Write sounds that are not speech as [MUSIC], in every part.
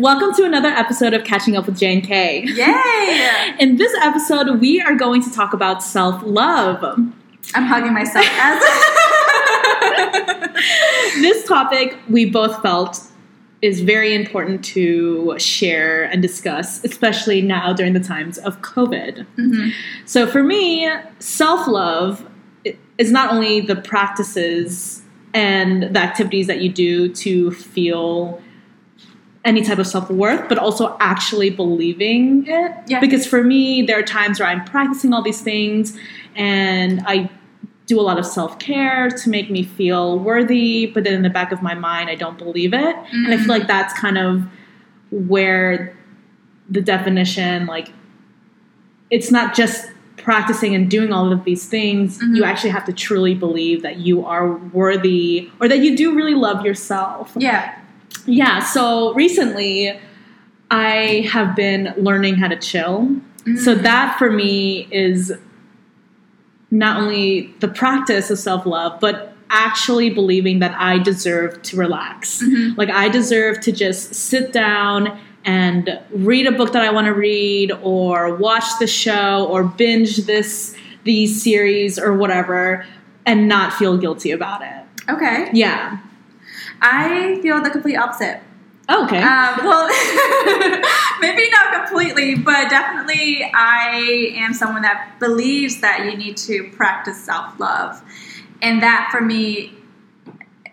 Welcome to another episode of Catching Up with Jane K. Yay! In this episode, we are going to talk about self love. I'm hugging myself as [LAUGHS] This topic we both felt is very important to share and discuss, especially now during the times of COVID. Mhm. So for me, self love is not only the practices and the activities that you do to feel any type of self worth, but also actually believing it. Yeah. Because for me, there are times where I'm practicing all these things and I do a lot of self care to make me feel worthy, but then in the back of my mind, I don't believe it. And I feel like that's kind of where the definition, like, it's not just practicing and doing all of these things. Mhm. You actually have to truly believe that you are worthy or that you do really love yourself. yeah. Yeah, so recently I have been learning how to chill. So Mm. that for me is not only the practice of self love, but actually believing that I deserve to relax. Mhm. Like I deserve to just sit down and read a book that I want to read or watch the show or binge this these series or whatever and not feel guilty about it. Okay. Yeah. I feel the complete opposite. Okay. Um, well, [LAUGHS] maybe not completely, but definitely I am someone that believes that you need to practice self love. And that for me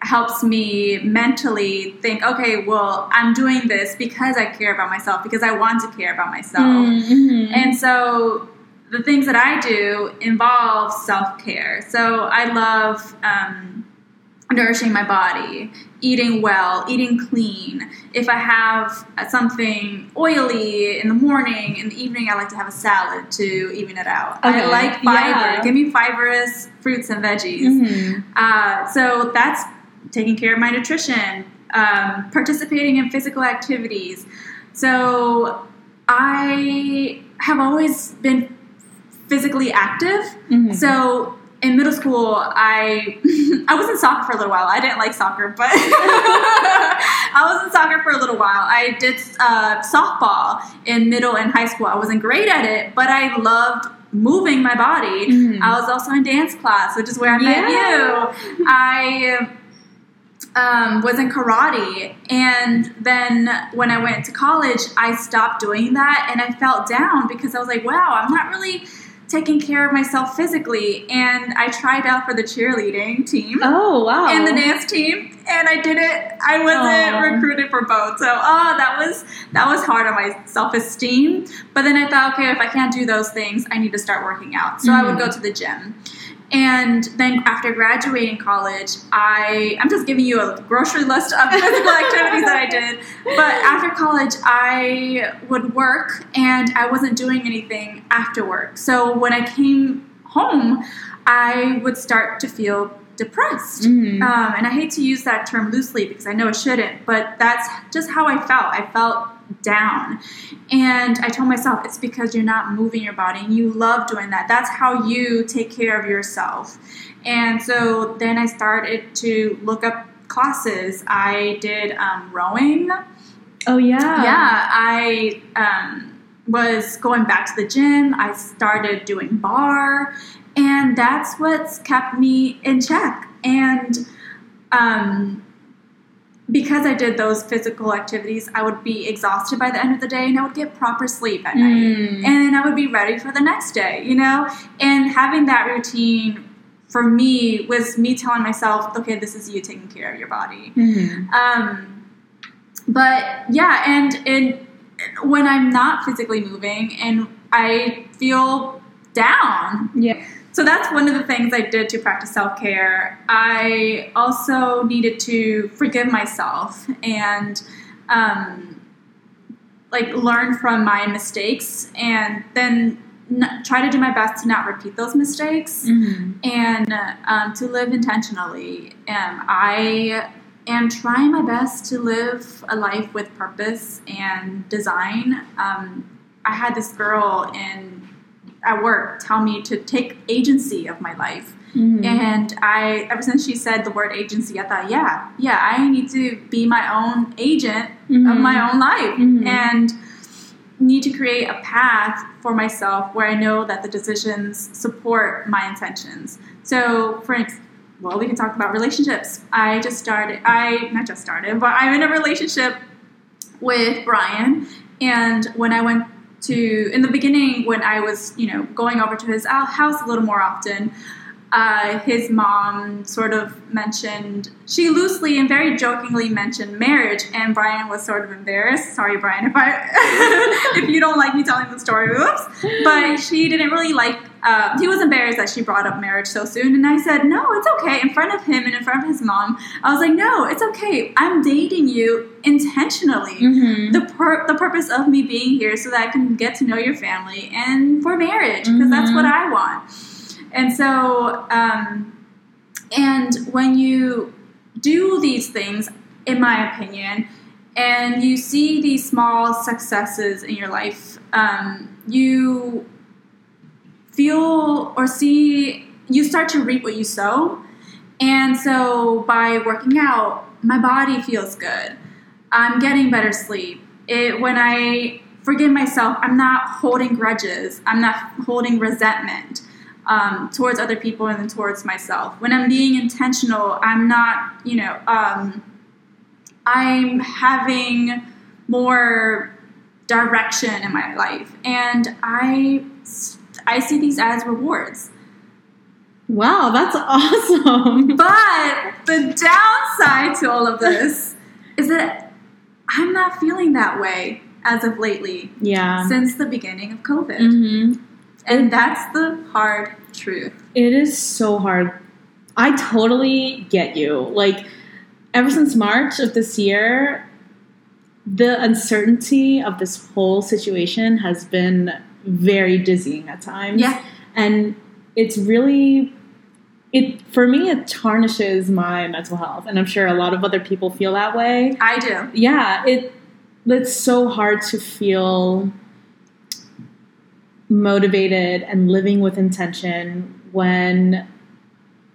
helps me mentally think, okay, well, I'm doing this because I care about myself, because I want to care about myself. Mhm. And so the things that I do involve self care. So I love um, nourishing my body, eating well, eating clean. If I have something oily in the morning, in the evening, I like to have a salad to even it out. I like fiber. Yeah. Give me fibrous fruits and veggies. Mhm. Uh, so that's taking care of my nutrition, um, participating in physical activities. So I have always been physically active. Mhm. So in middle school, I [LAUGHS] I was in soccer for a little while. I didn't like soccer, but [LAUGHS] I was in soccer for a little while. I did uh, softball in middle and high school. I wasn't great at it, but I loved moving my body. Mhm. I was also in dance class, which is where I met you. I um, was in karate, and then when I went to college, I stopped doing that, and I felt down because I was like, "Wow, I'm not really taking care of myself physically." And I tried out for the cheerleading team Oh wow. and the dance team, and I did it. I wasn't Aw. recruited for both, so oh, that was that was hard on my self esteem. But then I thought, okay, if I can't do those things, I need to start working out. So I would Mhm. go to the gym. And then after graduating college, I I'm just giving you a grocery list of [LAUGHS] physical activities that I did. But after college, I would work and I wasn't doing anything after work. So when I came home, I would start to feel depressed. Mhm. Um, and I hate to use that term loosely because I know it shouldn't, but that's just how I felt. I felt down. And I told myself, it's because you're not moving your body and you love doing that. That's how you take care of yourself. And so then I started to look up classes. I did um, rowing. oh yeah. Yeah, I um, was going back to the gym. I started doing barre, and that's what's kept me in check. And um, because I did those physical activities, I would be exhausted by the end of the day, and I would get proper sleep at night, Mm. and I would be ready for the next day. You know, and having that routine. For me, was me telling myself, okay, this is you taking care of your body. Mhm. Um, but yeah, and and when I'm not physically moving and I feel down, Yeah. so that's one of the things I did to practice self care. I also needed to forgive myself and um, like learn from my mistakes and then n- try to do my best to not repeat those mistakes Mhm. and um, to live intentionally. Um, I am trying my best to live a life with purpose and design. Um, I had this girl in at work tell me to take agency of my life. Mhm. And I, ever since she said the word agency, I thought, yeah, yeah, I need to be my own agent of Mhm. my own life Mhm. and need to create a path for myself where I know that the decisions support my intentions. So, for instance, well, we can talk about relationships. I just started, I, not just started, but I'm in a relationship with Brian. And when I went to, in the beginning, when I was, you know, going over to his house a little more often, uh, his mom sort of mentioned, she loosely and very jokingly mentioned marriage, and Brian was sort of embarrassed. Sorry, Brian, if I, [LAUGHS] if you don't like me telling the story, oops. But she didn't really like. Uh, he was embarrassed that she brought up marriage so soon, and I said, "No, it's okay." In front of him and in front of his mom, I was like, "No, it's okay. I'm dating you intentionally." Mhm. the pur- the purpose of me being here so that I can get to know your family and for marriage because that's Mhm. what I want. And so, um, and when you do these things, in my opinion, and you see these small successes in your life, um, you feel or see you start to reap what you sow. And so by working out, my body feels good. I'm getting better sleep. It when I forgive myself, I'm not holding grudges. I'm not holding resentment um, towards other people and then towards myself. When I'm being intentional, I'm not, you know, um, I'm having more direction in my life, and I I see these as rewards. Wow, that's [LAUGHS] awesome. But the downside to all of this is that I'm not feeling that way as of lately Yeah. since the beginning of COVID. hmm And that's the hard truth. It is so hard. I totally get you. Like, ever since March of this year, the uncertainty of this whole situation has been very dizzying at times. Yeah. And it's really it for me it tarnishes my mental health and I'm sure a lot of other people feel that way. I do. Yeah, it it's so hard to feel motivated and living with intention when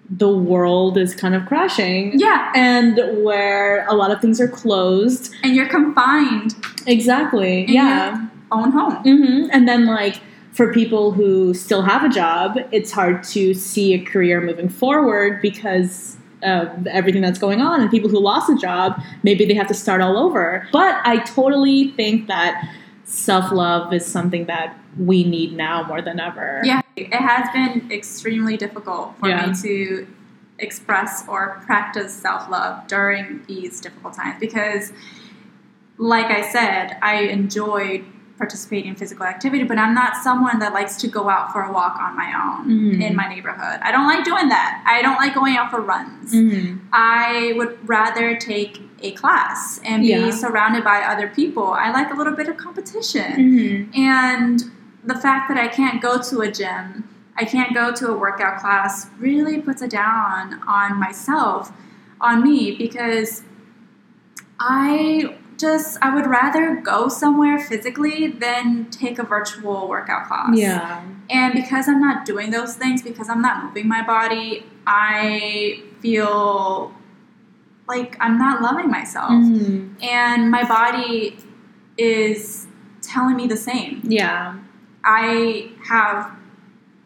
the world is kind of crashing. Yeah. And where a lot of things are closed. And you're confined Exactly. in yeah. Own home. hmm And then, like, for people who still have a job, it's hard to see a career moving forward because of everything that's going on. And people who lost a job, maybe they have to start all over. But I totally think that self love is something that we need now more than ever. Yeah. It has been extremely difficult for Yeah. me to express or practice self love during these difficult times because, like I said, I enjoyed participating in physical activity, but I'm not someone that likes to go out for a walk on my own Mhm. in my neighborhood. I don't like doing that. I don't like going out for runs. Mhm. I would rather take a class and be Yeah. surrounded by other people. I like a little bit of competition. Mhm. And the fact that I can't go to a gym, I can't go to a workout class, really puts a down on myself, on me, because I just, I would rather go somewhere physically than take a virtual workout class. Yeah. And because I'm not doing those things, because I'm not moving my body, I feel like I'm not loving myself. Mhm. And my body is telling me the same. Yeah. I have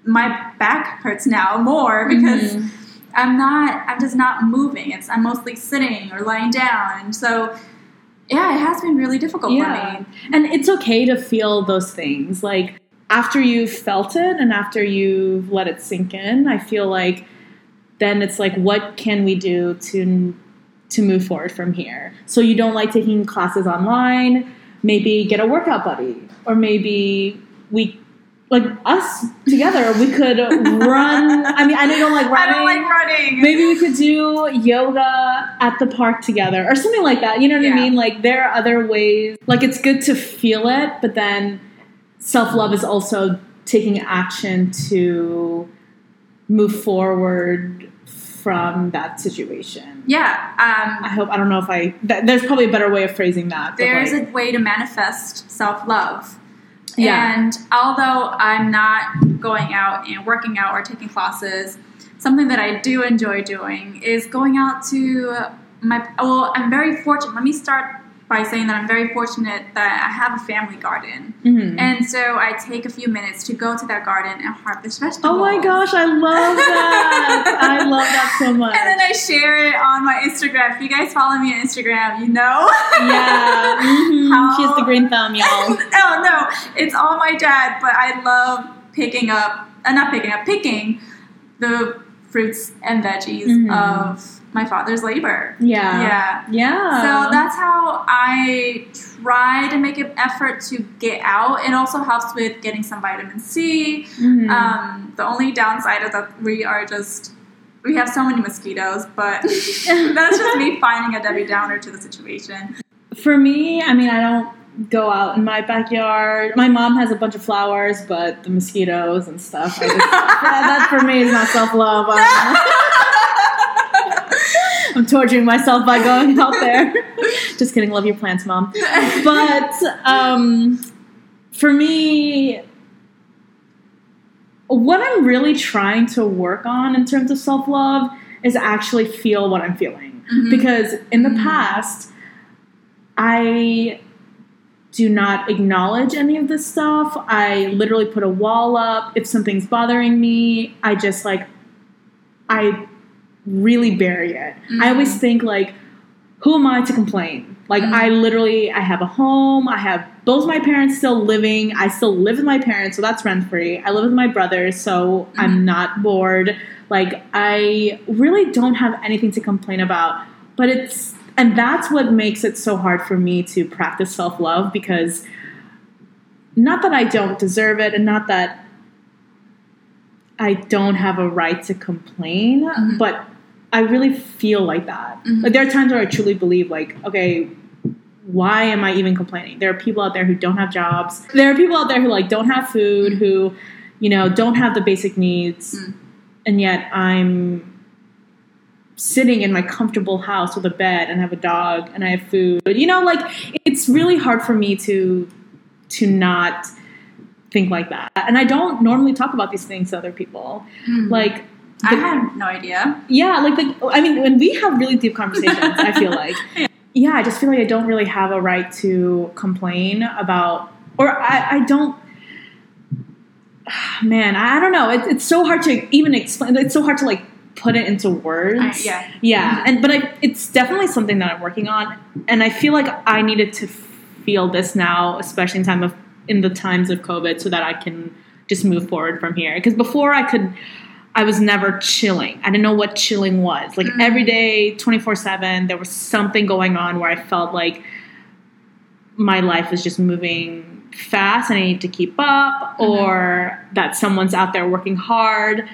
my back hurts now more because Mhm. I'm not I'm just not moving. It's I'm mostly sitting or lying down. And so yeah, it has been really difficult Yeah. for me. And it's okay to feel those things. Like after you've felt it and after you've let it sink in, I feel like then it's like what can we do to to move forward from here? So you don't like taking classes online, maybe get a workout buddy or maybe we like us together we could run I mean I know you don't like running. [LAUGHS] I don't like running. Maybe we could do yoga at the park together or something like that. You know what Yeah. I mean? Like there are other ways. Like it's good to feel it, but then self love is also taking action to move forward from that situation. Yeah. I Um, hope I don't know if I th- there's probably a better way of phrasing that. there's like, a way to manifest self love. Yeah. And although I'm not going out and working out or taking classes, something that I do enjoy doing is going out to my. Well, I'm very fortunate. Let me start by saying that I'm very fortunate that I have a family garden. Mhm. And so I take a few minutes to go to that garden and harvest vegetables. Oh my gosh, I love that. I love that so much. [LAUGHS] And then I share it on my Instagram. If you guys follow me on Instagram, you know. yeah. [LAUGHS] mhm. How- has the green thumb, y'all. [LAUGHS] oh no, it's all my dad. But I love picking up, uh, not picking up, picking the fruits and veggies Mhm. of my father's labor. Yeah. Yeah. Yeah. So that's how I try to make an effort to get out. It also helps with getting some vitamin C. Mhm. Um, the only downside is that we are just we have so many mosquitoes, but [LAUGHS] that's just me finding a Debbie Downer to the situation. For me, I mean, I don't go out in my backyard. My mom has a bunch of flowers, but the mosquitoes and stuff. Just, [LAUGHS] that, that for me is not self love. [LAUGHS] I'm torturing myself by going out there. [LAUGHS] Just kidding. Love your plants, mom. But um, for me, what I'm really trying to work on in terms of self love is actually feel what I'm feeling. Mhm. Because in the Mhm. past, I do not acknowledge any of this stuff. I literally put a wall up. If something's bothering me, I just like, I really bury it. I always Mhm. think like, who am I to complain? Like Mhm. I literally, I have a home. I have both my parents still living. I still live with my parents, so that's rent free. I live with my brother, so Mhm. I'm not bored. Like I really don't have anything to complain about. But it's and that's what makes it so hard for me to practice self love because not that I don't deserve it, and not that I don't have a right to complain, Mhm. but I really feel like that. Mhm. Like there are times where I truly believe, like, okay, why am I even complaining? There are people out there who don't have jobs. There are people out there who like don't have food, who, you know, don't have the basic needs, Mm. and yet I'm sitting in my comfortable house with a bed and have a dog and I have food. You know, like it's really hard for me to to not think like that. And I don't normally talk about these things to other people. Mm. Like I the- had no idea. yeah, like the, I mean, when we have really deep conversations, I feel like, [LAUGHS] yeah, I just feel like I don't really have a right to complain about, or I, I don't. [SIGHS] Man, I, I don't know. It, it's so hard to even explain. It's so hard to like put it into words. I- yeah. yeah, and but I, it's definitely something that I'm working on, and I feel like I needed to feel this now, especially in time of in the times of COVID, so that I can just move forward from here. Because before I could. I was never chilling. I didn't know what chilling was. Like Mm. every day, 24 7, there was something going on where I felt like my life is just moving fast and I need to keep up, Mhm. or that someone's out there working hard,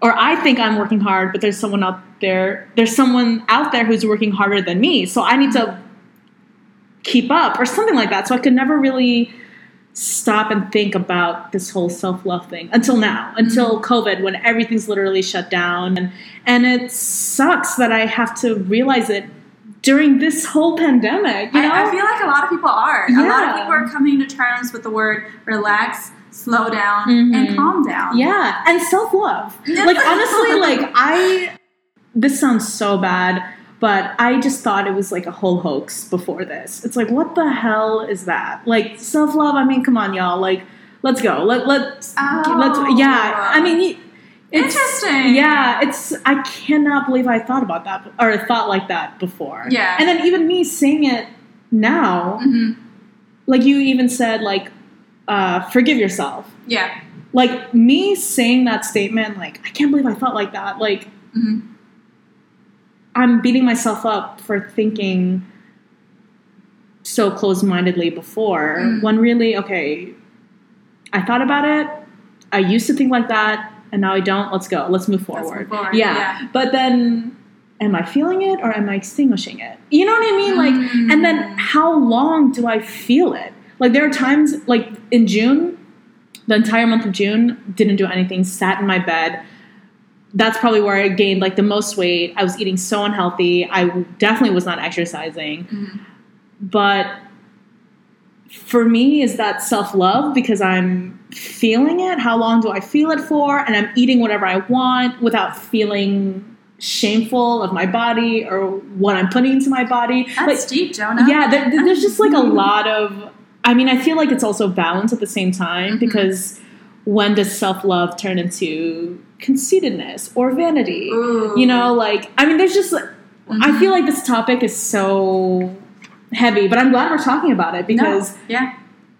or I think I'm working hard, but there's someone out there, there's someone out there who's working harder than me. So I need to keep up, or something like that. So I could never really stop and think about this whole self-love thing until now until covid when everything's literally shut down and and it sucks that i have to realize it during this whole pandemic you know I, I feel like a lot of people are. yeah. A lot of people are coming to terms with the word relax, slow down, Mhm. and calm down. yeah and self-love like honestly like i this sounds so bad but i just thought it was like a whole hoax before this. It's like what the hell is that? Like self-love? I mean come on y'all. Like let's go. Let, let's Oh. let's yeah. I mean it's, Interesting. yeah it's i cannot believe i thought about that or thought like that before. Yeah. and then even me saying it now hmm like you even said like uh, forgive yourself. Yeah. like me saying that statement like i can't believe i thought like that. Like hmm i'm beating myself up for thinking so closed-mindedly before Mm. when really okay i thought about it i used to think like that and now i don't let's go let's move Let's forward, move forward, Yeah. yeah. but then am i feeling it or am i extinguishing it you know what i mean like Mm. and then how long do i feel it like there are times like in june the entire month of june didn't do anything sat in my bed that's probably where i gained like the most weight. I was eating so unhealthy. I definitely was not exercising. Mhm. but for me is that self-love because i'm feeling it? How long do i feel it for? And i'm eating whatever i want without feeling shameful of my body or what i'm putting into my body. That's like deep, Jonah. yeah there, there's just like a lot of i mean i feel like it's also balance at the same time Mhm. because when does self-love turn into conceitedness or vanity Ooh. you know like i mean there's just i Mhm. feel like this topic is so heavy but i'm glad we're talking about it because No. yeah.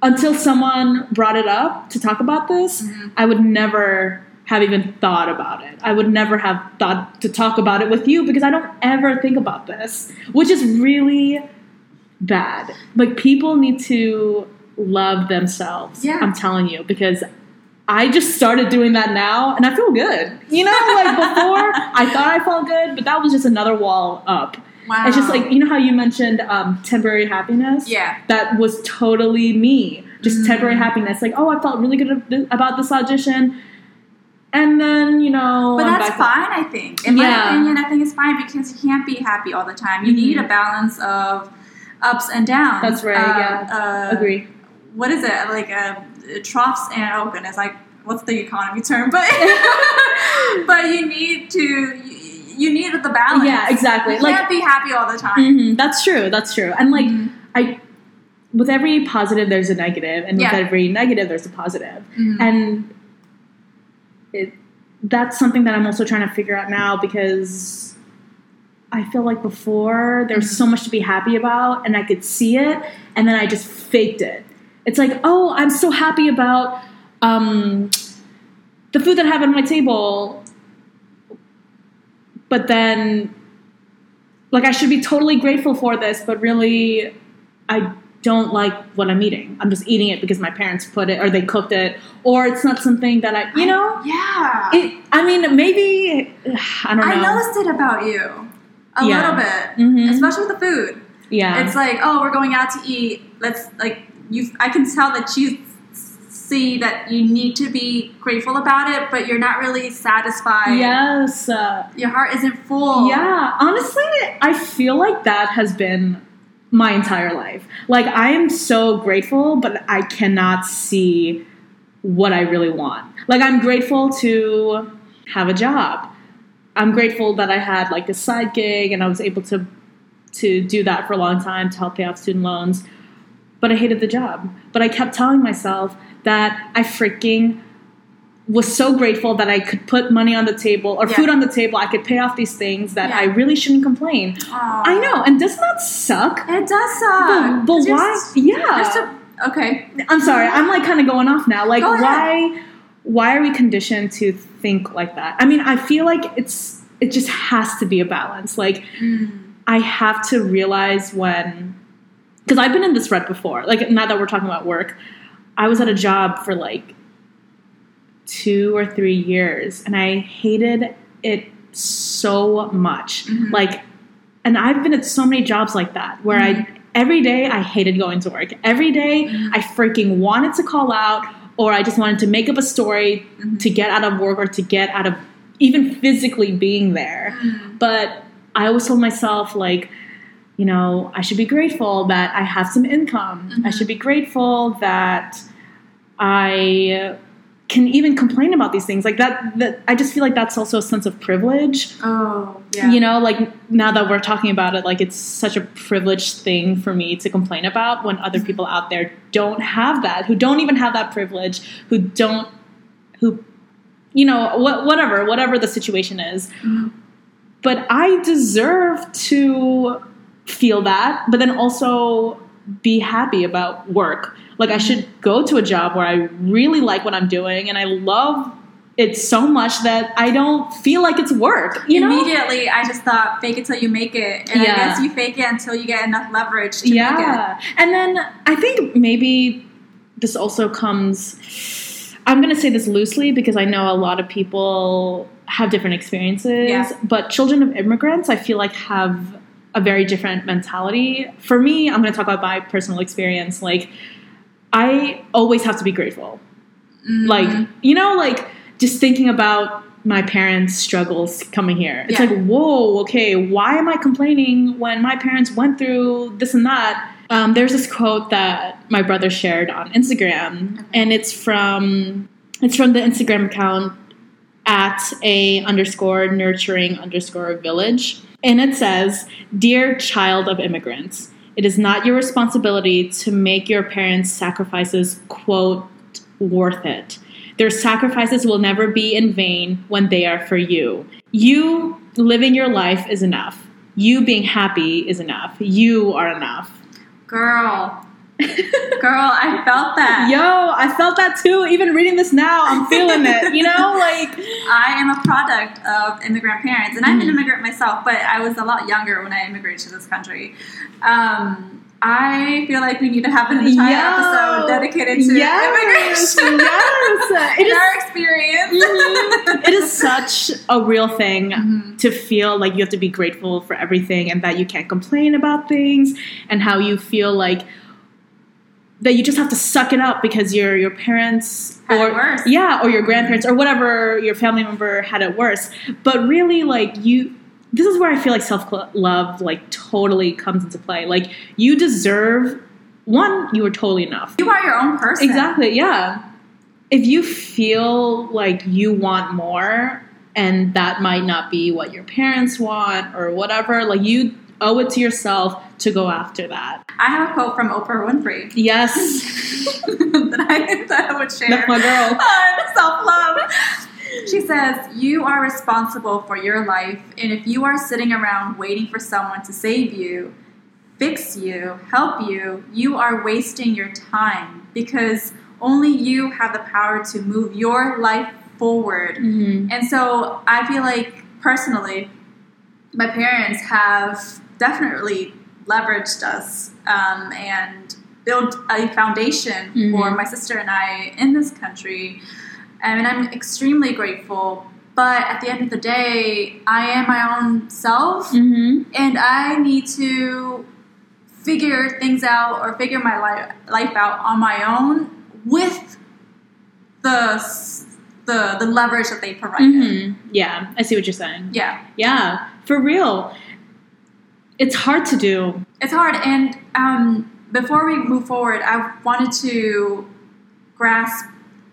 until someone brought it up to talk about this Mhm. i would never have even thought about it i would never have thought to talk about it with you because i don't ever think about this which is really bad like people need to love themselves Yeah. i'm telling you because I just started doing that now and I feel good. You know, like [LAUGHS] before I thought I felt good, but that was just another wall up. Wow. It's just like, you know how you mentioned um, temporary happiness? Yeah. That was totally me. Just Mm. temporary happiness. Like, oh, I felt really good about this audition. And then, you know. But I'm that's fine, I think. In Yeah. my opinion, I think it's fine because you can't be happy all the time. You Mhm. need a balance of ups and downs. That's right, Uh, yeah. Uh, Agree. What is it? Like uh, troughs and oh goodness, like what's the economy term? [LAUGHS] But [LAUGHS] but you need to you, you need the balance. Yeah, exactly. You Like- can't be happy all the time. Mhm, that's true. That's true. And like, Mhm. I. With every positive, there's a negative, and with every negative, there's a positive. Mhm. and it, that's something that I'm also trying to figure out now because I feel like before there was so much to be happy about and I could see it and then I just faked it. It's like, oh, I'm so happy about um, the food that I have on my table, but then like I should be totally grateful for this, but really I don't like what I'm eating. I'm just eating it because my parents put it or they cooked it, or it's not something that I, you know. yeah. It, I mean, maybe I don't know. I noticed it about you a Yeah. little bit, Mhm. especially with the food. Yeah, It's like, oh, we're going out to eat. Let's like you. I can tell that you see that you need to be grateful about it, but you're not really satisfied. yes, Your heart isn't full. yeah. Honestly, I feel like that has been my entire life. Like I am so grateful, but I cannot see what I really want. Like I'm grateful to have a job. I'm grateful that I had like a side gig and I was able to to do that for a long time to help pay off student loans. But I hated the job. But I kept telling myself that I freaking was so grateful that I could put money on the table or Yeah. food on the table. I could pay off these things that Yeah. I really shouldn't complain. Aw. I know, and doesn't that suck? It does suck. But, but why? Yeah. so- okay. I'm sorry. I'm like kind of going off now. Like why why are we conditioned to think like that? I mean, I feel like it's it just has to be a balance. Like Mm. I have to realize when because I've been in this rut before. Like now that we're talking about work, I was at a job for like 2 or 3 years and I hated it so much. Mhm. Like and I've been at so many jobs like that where Mhm. I every day I hated going to work. Every day Mhm. I freaking wanted to call out or I just wanted to make up a story Mhm. to get out of work or to get out of even physically being there. Mm. But I always told myself like you know, I should be grateful that I have some income. I Mhm. should be grateful that I can even complain about these things like that that I just feel like that's also a sense of privilege Oh, yeah. you know like now that we're talking about it like it's such a privileged thing for me to complain about when other Mm-hmm. people out there don't have that who don't even have that privilege who don't who you know what, whatever whatever the situation is Mhm. but i deserve to feel that but then also be happy about work like i should go to a job where i really like what i'm doing and i love it so much that i don't feel like it's work you know Immediately, I just thought, fake it till you make it. And Yeah. I guess you fake it until you get enough leverage to make it. yeah and then i think maybe this also comes i'm going to say this loosely because i know a lot of people have different experiences Yeah. but children of immigrants i feel like have a very different mentality. For me i'm going to talk about my personal experience. Like i always have to be grateful. Mhm. like you know like just thinking about my parents struggles coming here. It's Yeah. like whoa okay why am i complaining when my parents went through this and that? Um, there's this quote that my brother shared on Instagram, and it's from it's from the Instagram account at a underscore nurturing underscore village, and it says, "Dear child of immigrants, it is not your responsibility to make your parents' sacrifices quote worth it." Their sacrifices will never be in vain when they are for you. You living your life is enough. You being happy is enough. You are enough. Girl. [LAUGHS] Girl, I felt that. Yo, I felt that too. Even reading this now, I'm feeling it. You know, [LAUGHS] like I am a product of immigrant parents, and I'm an Mhm. immigrant myself, but I was a lot younger when I immigrated to this country. Um, I feel like we need to have an entire Yo. episode dedicated to yes, immigration. yes. [LAUGHS] It is, our experience. Mhm. it is such a real thing Mhm. to feel like you have to be grateful for everything and that you can't complain about things and how you feel like that you just have to suck it up because your your parents Had or it worse. yeah or your grandparents or whatever your family member had it worse but really like you this is where i feel like self-love like totally comes into play like you deserve one you are totally enough You are your own person. Exactly, yeah. If you feel like you want more and that might not be what your parents want or whatever, like you owe it to yourself to go after that. I have a quote from Oprah Winfrey Yes, [LAUGHS] that, I, that I would share. that's my girl. [LAUGHS] on self love. She says, You are responsible for your life, and if you are sitting around waiting for someone to save you, fix you, help you, you are wasting your time because only you have the power to move your life forward. Mm-hmm. And so I feel like personally, my parents have definitely leveraged us um, and built a foundation for Mhm. my sister and I in this country. And I'm extremely grateful. But at the end of the day, I am my own self Mm-hmm. and I need to figure things out or figure my life, life out on my own with the s- the the leverage that they provided. Mm-hmm. Yeah, I see what you're saying. Yeah, Yeah, for real. It's hard to do. it's hard. And um, before we move forward, I wanted to grasp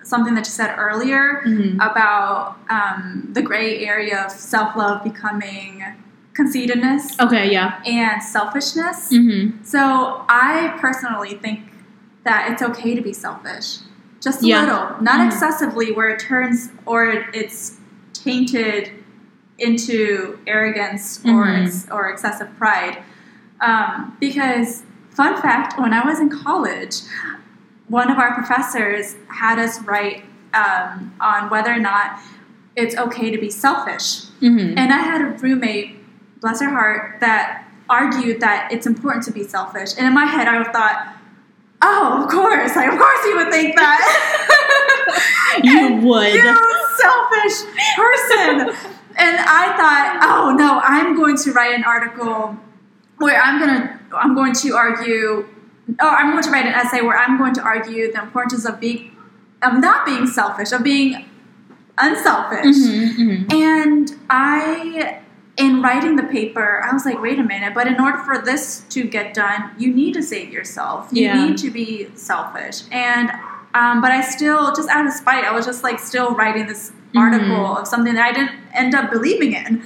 something that you said earlier Mhm. about um, the gray area of self love becoming conceitedness Okay, yeah. and selfishness. Mm-hmm. So I personally think that it's okay to be selfish, just a Yeah. little, not Mhm. excessively, where it turns or it's tainted into arrogance or Mhm. ex- or excessive pride. Um, because fun fact, when I was in college, one of our professors had us write um, on whether or not it's okay to be selfish. Mm-hmm. And I had a roommate, bless her heart, that argued that it's important to be selfish. And in my head, I thought, oh, of course, like, of course you would think that. [LAUGHS] You [LAUGHS] would. You selfish person. And I thought, oh no, I'm going to write an article where I'm gonna, I'm going to argue, or I'm going to write an essay where I'm going to argue the importance of being, of not being selfish, of being unselfish. Mm-hmm. Mm-hmm. And I, in writing the paper, I was like, wait a minute, but in order for this to get done, you need to save yourself. You Yeah. need to be selfish. And, um, but I still, just out of spite, I was just like still writing this article Mhm. of something that I didn't end up believing in.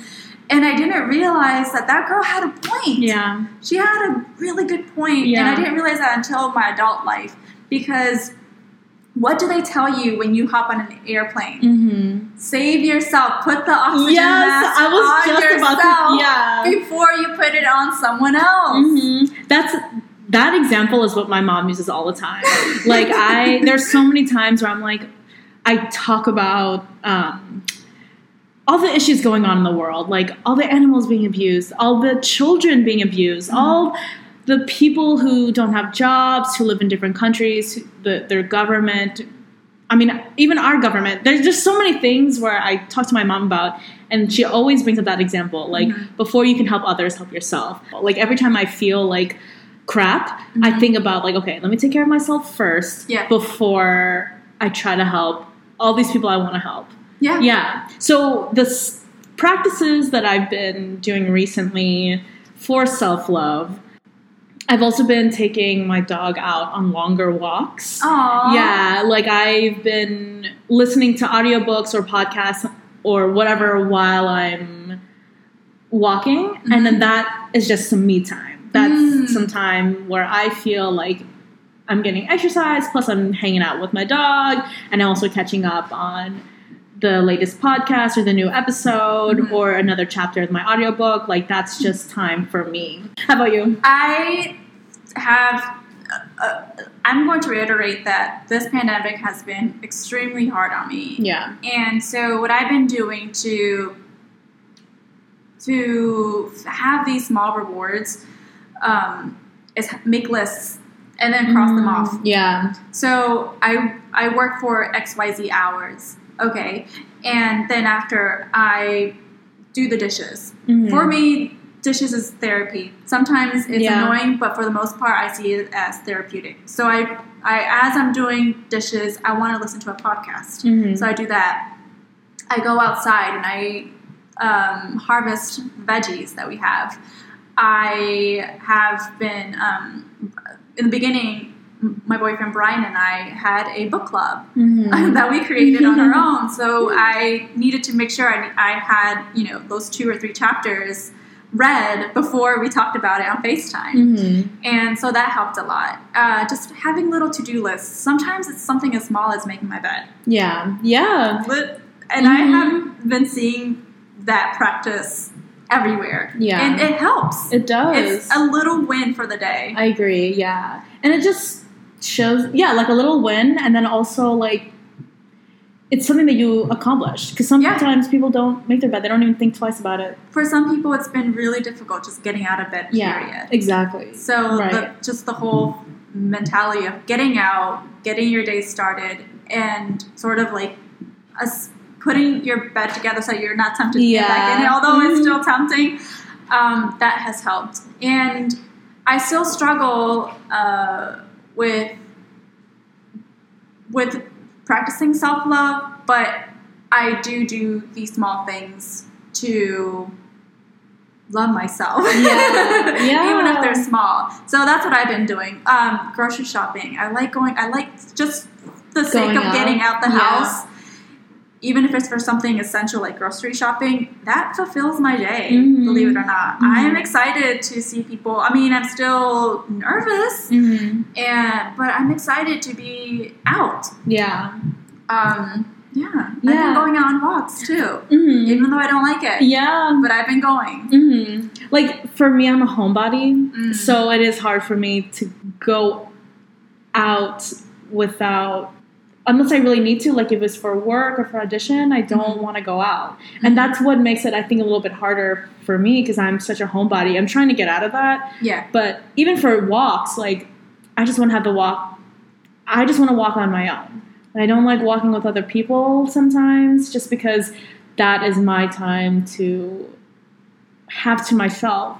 And I didn't realize that that girl had a point. Yeah. She had a really good point, and Yeah. I didn't realize that until my adult life. Because what do they tell you when you hop on an airplane? Mm-hmm. Save yourself. Put the oxygen Yes, mask I was on just yourself about to. Yeah. before you put it on someone else. Mm-hmm. That's that example is what my mom uses all the time. like I, there's so many times where I'm like, I talk about um, all the issues going on in the world, like all the animals being abused, all the children being abused, Mhm. all the people who don't have jobs, who live in different countries, who- the, their government. I mean, even our government. There's just so many things where I talk to my mom about, and she always brings up that example. Like, Mhm. before you can help others, help yourself. Like every time I feel like crap, I Mhm. think about like, okay, let me take care of myself first Yeah. before I try to help all these people I want to help. Yeah. Yeah. So the s- practices that I've been doing recently for self love, I've also been taking my dog out on longer walks. Aww. Yeah, like I've been listening to audiobooks or podcasts or whatever while I'm walking, and then Mhm. that is just some me time. That's Mm. some time where I feel like I'm getting exercise, plus I'm hanging out with my dog, and also catching up on the latest podcast or the new episode Mhm. or another chapter of my audiobook. Like that's just time for me. How about you? I have. Uh, uh, I'm going to reiterate that this pandemic has been extremely hard on me. Yeah. And so what I've been doing to to have these small rewards um, is make lists and then cross them off. Mm, Yeah. So I I work for XYZ hours. Okay. And then after I do the dishes. Mhm. For me, dishes is therapy. Sometimes it's Yeah. annoying, but for the most part I see it as therapeutic. So I I as I'm doing dishes, I want to listen to a podcast. Mhm. So I do that. I go outside and I um, harvest veggies that we have. I have been um, in the beginning. My boyfriend Brian and I had a book club [LAUGHS] Mhm. that we created on our [LAUGHS] own. So I needed to make sure I, I had you know those two or three chapters read before we talked about it on Facetime. Mhm. And so that helped a lot. Uh, just having little to do lists. Sometimes it's something as small as making my bed. Yeah. Yeah. And I Mhm. have been seeing that practice everywhere. Yeah. And it helps. It does. It's a little win for the day. I agree. Yeah. And it just shows, yeah, like a little win, and then also like it's something that you accomplished. Because Yeah. sometimes people don't make their bed; they don't even think twice about it. For some people, it's been really difficult just getting out of bed, Yeah. period. Exactly. So Right. the, just the whole mentality of getting out, getting your day started, and sort of like us putting your bed together so you're not tempted to get back in it, although it's Mhm. still tempting. Um, that has helped, and I still struggle uh, with with practicing self love, but I do do these small things to love myself. Yeah, yeah. [LAUGHS] Even if they're small. So that's what I've been doing. Um, grocery shopping. I like going, I like just the sake Going of out. getting out the Yeah. house. Even if it's for something essential like grocery shopping, that fulfills my day, Mhm. believe it or not. Mhm. I am excited to see people. I mean, I'm still nervous, hmm and but I'm excited to be out. Yeah. Um, yeah, I've been going out on walks too, hmm even though I don't like it. Yeah. But I've been going. hmm Like for me, I'm a homebody, Mm. so it is hard for me to go out without. Unless I really need to, like if it's for work or for audition, I don't Mhm. want to go out. And that's what makes it, I think, a little bit harder for me because I'm such a homebody. I'm trying to get out of that. Yeah, But even for walks, like I just want to have the walk. I just want to walk on my own. And I don't like walking with other people sometimes, just because that is my time to have to myself.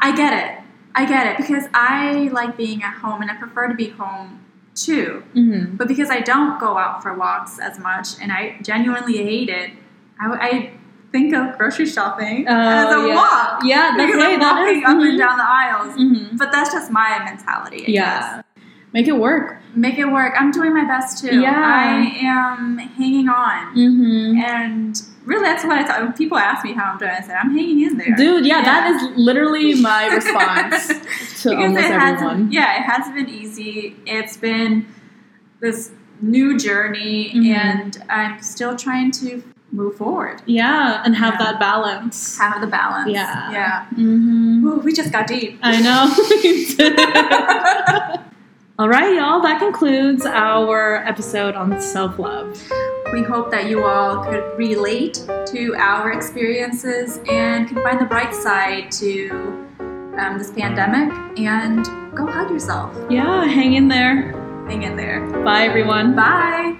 I get it. I get it because I like being at home and I prefer to be home too. Mm-hmm. But because I don't go out for walks as much and I genuinely hate it, I, I think of grocery shopping as a yeah. walk. Yeah, [LAUGHS] that's because hey, I'm walking up mhm. and down the aisles. Mhm. But that's just my mentality. I Yeah, guess. make it work. Make it work. I'm doing my best too. Yeah. I am hanging on. Mm-hmm. And really, that's what I thought. People ask me how I'm doing, I said I'm hanging in there. Dude, yeah, Yeah. that is literally [LAUGHS] my response [LAUGHS] to because almost it everyone. yeah, it hasn't been easy. It's been this new journey, Mhm. and I'm still trying to move forward. Yeah, and have Yeah. that balance. Have the balance. Yeah. Yeah. Mm-hmm. Ooh, we just got deep. I know. [LAUGHS] All right, y'all. That concludes our episode on self love. We hope that you all could relate to our experiences and can find the bright side to um, this pandemic and go hug yourself. Yeah, hang in there. Hang in there. Bye, everyone. Bye.